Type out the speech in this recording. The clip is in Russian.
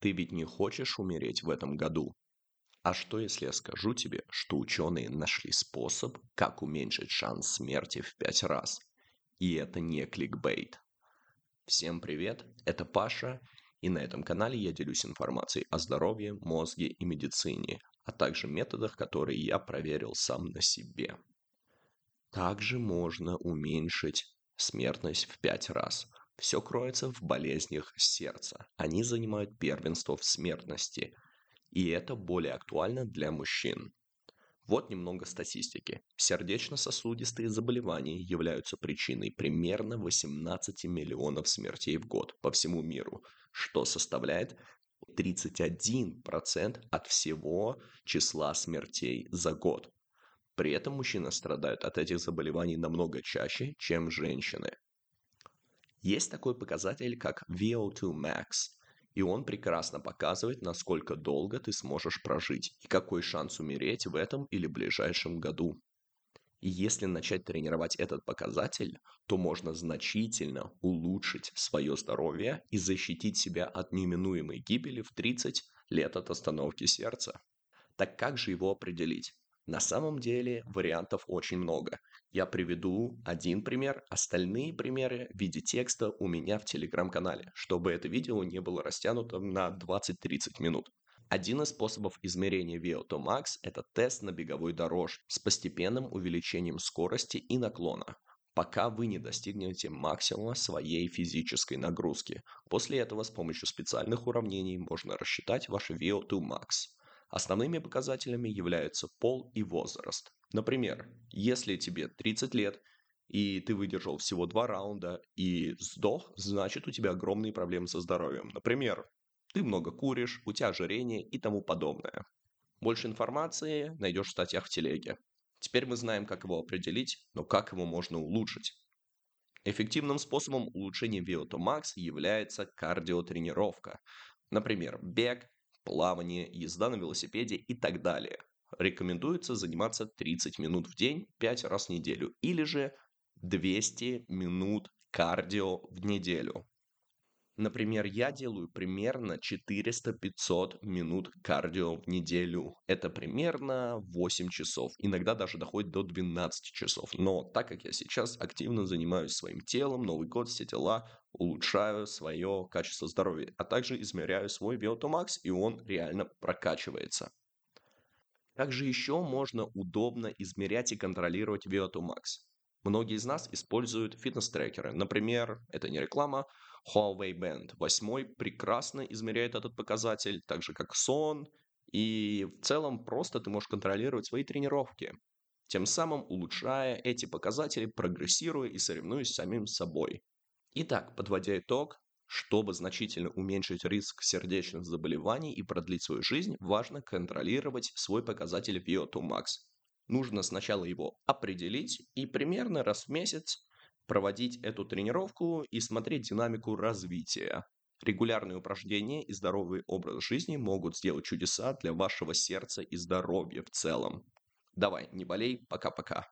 Ты ведь не хочешь умереть в этом году? А что, если я скажу тебе, что ученые нашли способ, как уменьшить шанс смерти в пять раз? И это не кликбейт. Всем привет, это Паша, и на этом канале я делюсь информацией о здоровье, мозге и медицине, а также методах, которые я проверил сам на себе. Также можно уменьшить смертность в пять раз. Все кроется в болезнях сердца. Они занимают первенство в смертности. И это более актуально для мужчин. Вот немного статистики. Сердечно-сосудистые заболевания являются причиной примерно 18 миллионов смертей в год по всему миру, что составляет 31% от всего числа смертей за год. При этом мужчины страдают от этих заболеваний намного чаще, чем женщины. Есть такой показатель, как VO2 max, и он прекрасно показывает, насколько долго ты сможешь прожить и какой шанс умереть в этом или ближайшем году. И если начать тренировать этот показатель, то можно значительно улучшить свое здоровье и защитить себя от неминуемой гибели в 30 лет от остановки сердца. Так как же его определить? На самом деле вариантов очень много. Я приведу один пример, остальные примеры в виде текста у меня в телеграм-канале, чтобы это видео не было растянуто на 20-30 минут. Один из способов измерения VO2 Max – это тест на беговой дорожке с постепенным увеличением скорости и наклона, пока вы не достигнете максимума своей физической нагрузки. После этого с помощью специальных уравнений можно рассчитать ваш VO2 Max. Основными показателями являются пол и возраст. Например, если тебе 30 лет, и ты выдержал всего два раунда и сдох, значит у тебя огромные проблемы со здоровьем. Например, ты много куришь, у тебя ожирение и тому подобное. Больше информации найдешь в статьях в телеге. Теперь мы знаем, как его определить, но как его можно улучшить. Эффективным способом улучшения VO2 Max является кардиотренировка. Например, бег, плавание, езда на велосипеде и так далее. Рекомендуется заниматься 30 минут в день 5 раз в неделю или же 200 минут кардио в неделю. Например, я делаю примерно 400-500 минут кардио в неделю. Это примерно 8 часов. Иногда даже доходит до 12 часов. Но так как я сейчас активно занимаюсь своим телом, Новый год, все дела, улучшаю свое качество здоровья. А также измеряю свой биотомакс, и он реально прокачивается. Также еще можно удобно измерять и контролировать VO2max. Многие из нас используют фитнес-трекеры. Например, это не реклама, Huawei Band 8 прекрасно измеряет этот показатель, так же как сон, и в целом просто ты можешь контролировать свои тренировки, тем самым улучшая эти показатели, прогрессируя и соревнуясь с самим собой. Итак, подводя итог, чтобы значительно уменьшить риск сердечных заболеваний и продлить свою жизнь, важно контролировать свой показатель VO2 max. Нужно сначала его определить и примерно раз в месяц проводить эту тренировку и смотреть динамику развития. Регулярные упражнения и здоровый образ жизни могут сделать чудеса для вашего сердца и здоровья в целом. Давай, не болей, пока-пока.